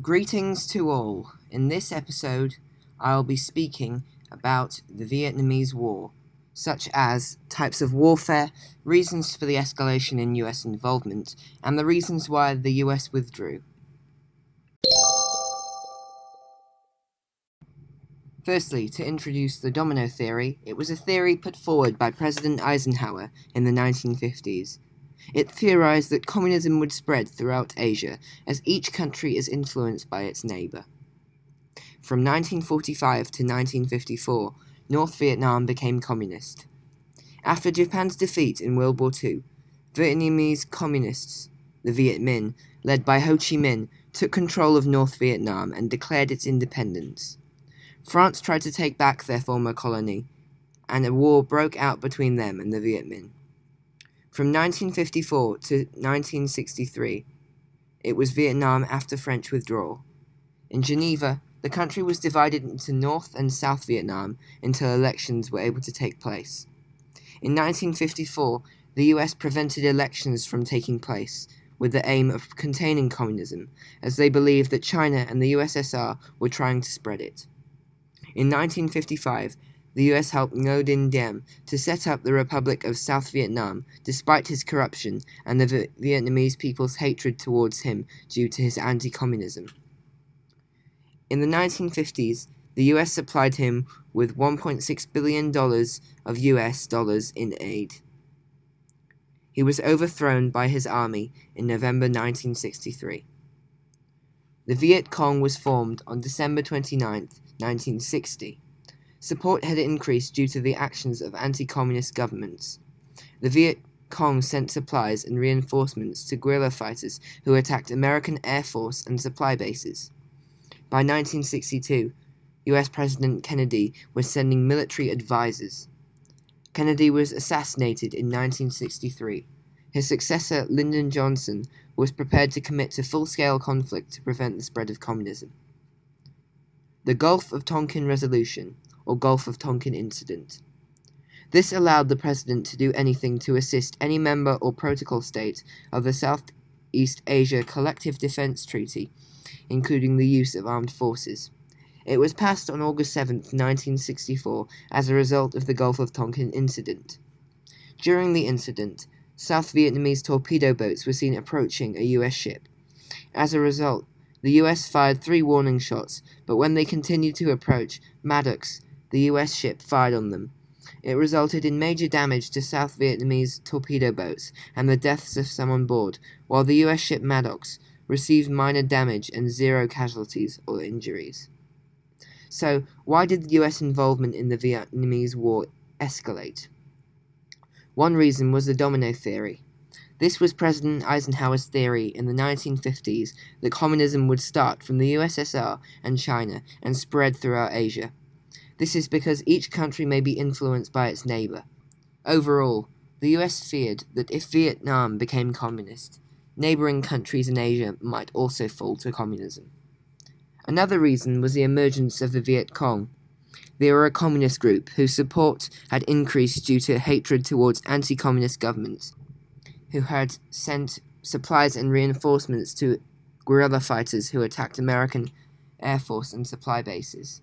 Greetings to all. In this episode, I'll be speaking about the Vietnamese War, such as types of warfare, reasons for the escalation in US involvement, and the reasons why the US withdrew. Firstly, to introduce the domino theory, it was a theory put forward by President Eisenhower in the 1950s. It theorized that communism would spread throughout Asia as each country is influenced by its neighbor. From 1945 to 1954, North Vietnam became communist. After Japan's defeat in World War II, Vietnamese communists, the Viet Minh, led by Ho Chi Minh, took control of North Vietnam and declared its independence. France tried to take back their former colony, and a war broke out between them and the Viet Minh. From 1954 to 1963, it was Vietnam after French withdrawal. In Geneva, the country was divided into North and South Vietnam until elections were able to take place. In 1954, the US prevented elections from taking place, with the aim of containing communism, as they believed that China and the USSR were trying to spread it. In 1955, the US helped Ngo Dinh Diem to set up the Republic of South Vietnam despite his corruption and the Vietnamese people's hatred towards him due to his anti communism. In the 1950s, the US supplied him with $1.6 billion of US dollars in aid. He was overthrown by his army in November 1963. The Viet Cong was formed on December 29, 1960. Support had increased due to the actions of anti communist governments. The Viet Cong sent supplies and reinforcements to guerrilla fighters who attacked American Air Force and supply bases. By 1962, US President Kennedy was sending military advisors. Kennedy was assassinated in 1963. His successor, Lyndon Johnson, was prepared to commit to full scale conflict to prevent the spread of communism. The Gulf of Tonkin Resolution or Gulf of Tonkin incident. This allowed the President to do anything to assist any member or protocol state of the Southeast Asia Collective Defense Treaty, including the use of armed forces. It was passed on August 7, 1964, as a result of the Gulf of Tonkin incident. During the incident, South Vietnamese torpedo boats were seen approaching a U.S. ship. As a result, the U.S. fired three warning shots, but when they continued to approach, Maddox, the US ship fired on them. It resulted in major damage to South Vietnamese torpedo boats and the deaths of some on board, while the US ship Maddox received minor damage and zero casualties or injuries. So, why did the US involvement in the Vietnamese War escalate? One reason was the domino theory. This was President Eisenhower's theory in the 1950s that communism would start from the USSR and China and spread throughout Asia. This is because each country may be influenced by its neighbor. Overall, the US feared that if Vietnam became communist, neighboring countries in Asia might also fall to communism. Another reason was the emergence of the Viet Cong. They were a communist group whose support had increased due to hatred towards anti communist governments, who had sent supplies and reinforcements to guerrilla fighters who attacked American Air Force and supply bases.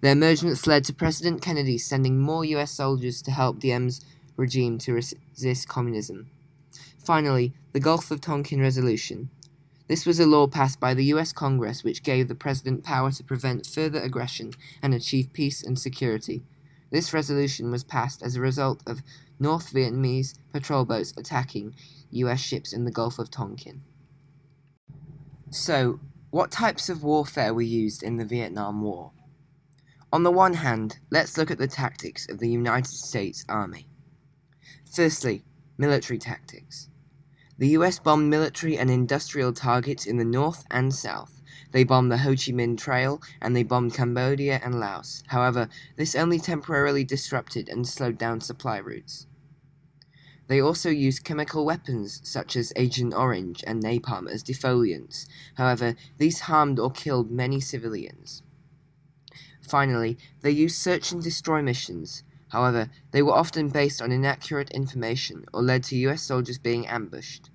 Their emergence led to President Kennedy sending more US soldiers to help Diem's regime to resist communism. Finally, the Gulf of Tonkin Resolution. This was a law passed by the US Congress which gave the President power to prevent further aggression and achieve peace and security. This resolution was passed as a result of North Vietnamese patrol boats attacking US ships in the Gulf of Tonkin. So, what types of warfare were used in the Vietnam War? On the one hand, let's look at the tactics of the United States Army. Firstly, military tactics. The US bombed military and industrial targets in the north and south. They bombed the Ho Chi Minh Trail and they bombed Cambodia and Laos. However, this only temporarily disrupted and slowed down supply routes. They also used chemical weapons such as Agent Orange and napalm as defoliants. However, these harmed or killed many civilians. Finally, they used search and destroy missions. However, they were often based on inaccurate information or led to US soldiers being ambushed.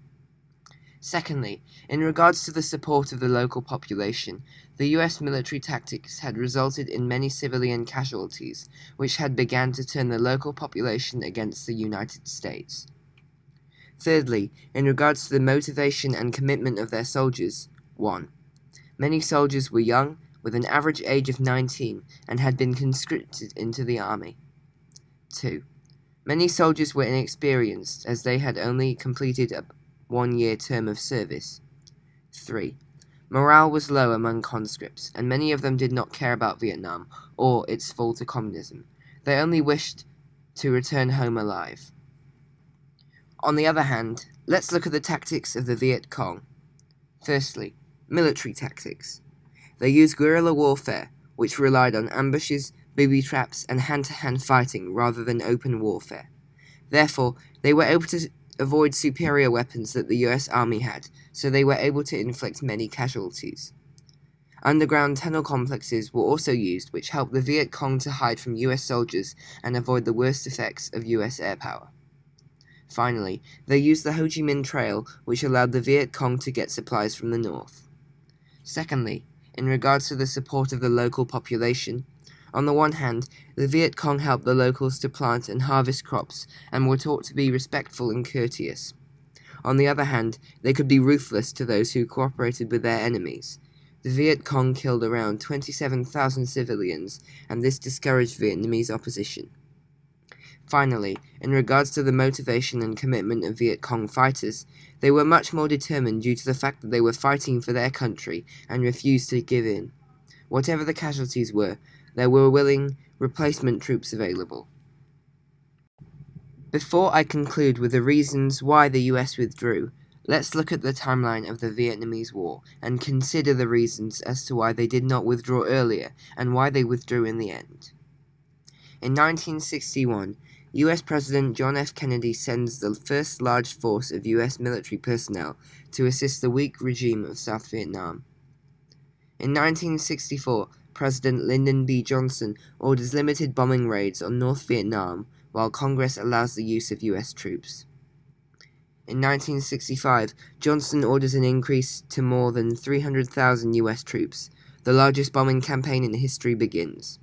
Secondly, in regards to the support of the local population, the US military tactics had resulted in many civilian casualties, which had begun to turn the local population against the United States. Thirdly, in regards to the motivation and commitment of their soldiers, 1. Many soldiers were young, with an average age of 19, and had been conscripted into the army. 2. Many soldiers were inexperienced, as they had only completed a one year term of service. 3. Morale was low among conscripts, and many of them did not care about Vietnam or its fall to communism. They only wished to return home alive. On the other hand, let's look at the tactics of the Viet Cong. Firstly, military tactics. They used guerrilla warfare, which relied on ambushes, booby traps, and hand to hand fighting rather than open warfare. Therefore, they were able to avoid superior weapons that the US Army had, so they were able to inflict many casualties. Underground tunnel complexes were also used, which helped the Viet Cong to hide from US soldiers and avoid the worst effects of US air power. Finally, they used the Ho Chi Minh Trail, which allowed the Viet Cong to get supplies from the north. Secondly, in regards to the support of the local population, on the one hand, the Viet Cong helped the locals to plant and harvest crops and were taught to be respectful and courteous. On the other hand, they could be ruthless to those who cooperated with their enemies. The Viet Cong killed around 27,000 civilians, and this discouraged Vietnamese opposition. Finally, in regards to the motivation and commitment of Viet Cong fighters, they were much more determined due to the fact that they were fighting for their country and refused to give in. Whatever the casualties were, there were willing replacement troops available. Before I conclude with the reasons why the US withdrew, let's look at the timeline of the Vietnamese War and consider the reasons as to why they did not withdraw earlier and why they withdrew in the end. In 1961, US President John F. Kennedy sends the first large force of US military personnel to assist the weak regime of South Vietnam. In 1964, President Lyndon B. Johnson orders limited bombing raids on North Vietnam while Congress allows the use of U.S. troops. In 1965, Johnson orders an increase to more than 300,000 U.S. troops. The largest bombing campaign in history begins.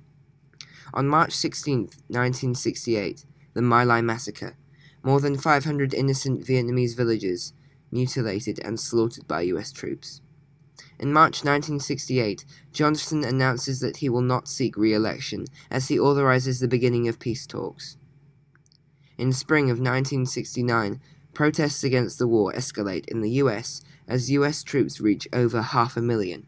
On March 16, 1968, the My Lai massacre. More than 500 innocent Vietnamese villagers mutilated and slaughtered by U.S. troops. In March 1968, Johnson announces that he will not seek re-election, as he authorizes the beginning of peace talks. In spring of 1969, protests against the war escalate in the US as US troops reach over half a million.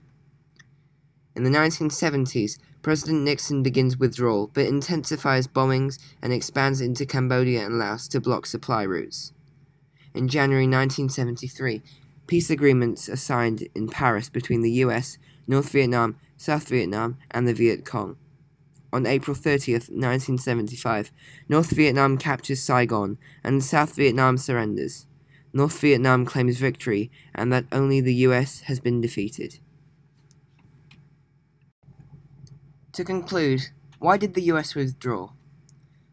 In the 1970s, President Nixon begins withdrawal but intensifies bombings and expands into Cambodia and Laos to block supply routes. In January 1973, Peace agreements are signed in Paris between the US, North Vietnam, South Vietnam, and the Viet Cong. On April 30th, 1975, North Vietnam captures Saigon and South Vietnam surrenders. North Vietnam claims victory and that only the US has been defeated. To conclude, why did the US withdraw?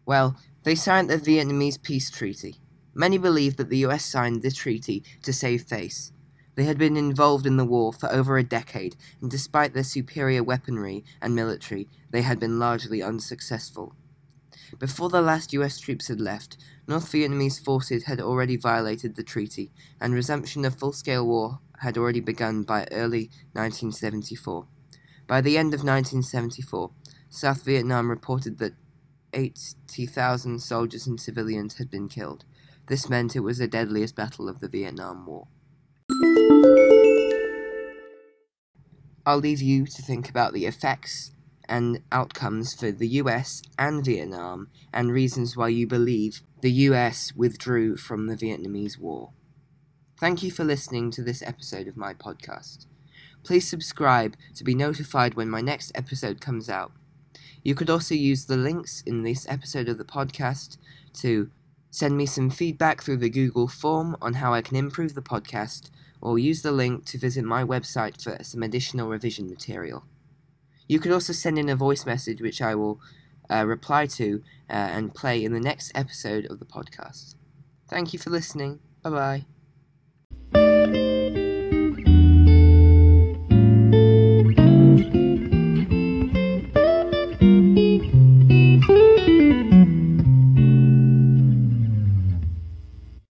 Well, they signed the Vietnamese Peace Treaty. Many believe that the US signed the treaty to save face. They had been involved in the war for over a decade, and despite their superior weaponry and military, they had been largely unsuccessful. Before the last US troops had left, North Vietnamese forces had already violated the treaty, and resumption of full scale war had already begun by early 1974. By the end of 1974, South Vietnam reported that 80,000 soldiers and civilians had been killed. This meant it was the deadliest battle of the Vietnam War. I'll leave you to think about the effects and outcomes for the US and Vietnam and reasons why you believe the US withdrew from the Vietnamese War. Thank you for listening to this episode of my podcast. Please subscribe to be notified when my next episode comes out. You could also use the links in this episode of the podcast to Send me some feedback through the Google form on how I can improve the podcast, or use the link to visit my website for some additional revision material. You could also send in a voice message which I will uh, reply to uh, and play in the next episode of the podcast. Thank you for listening. Bye bye.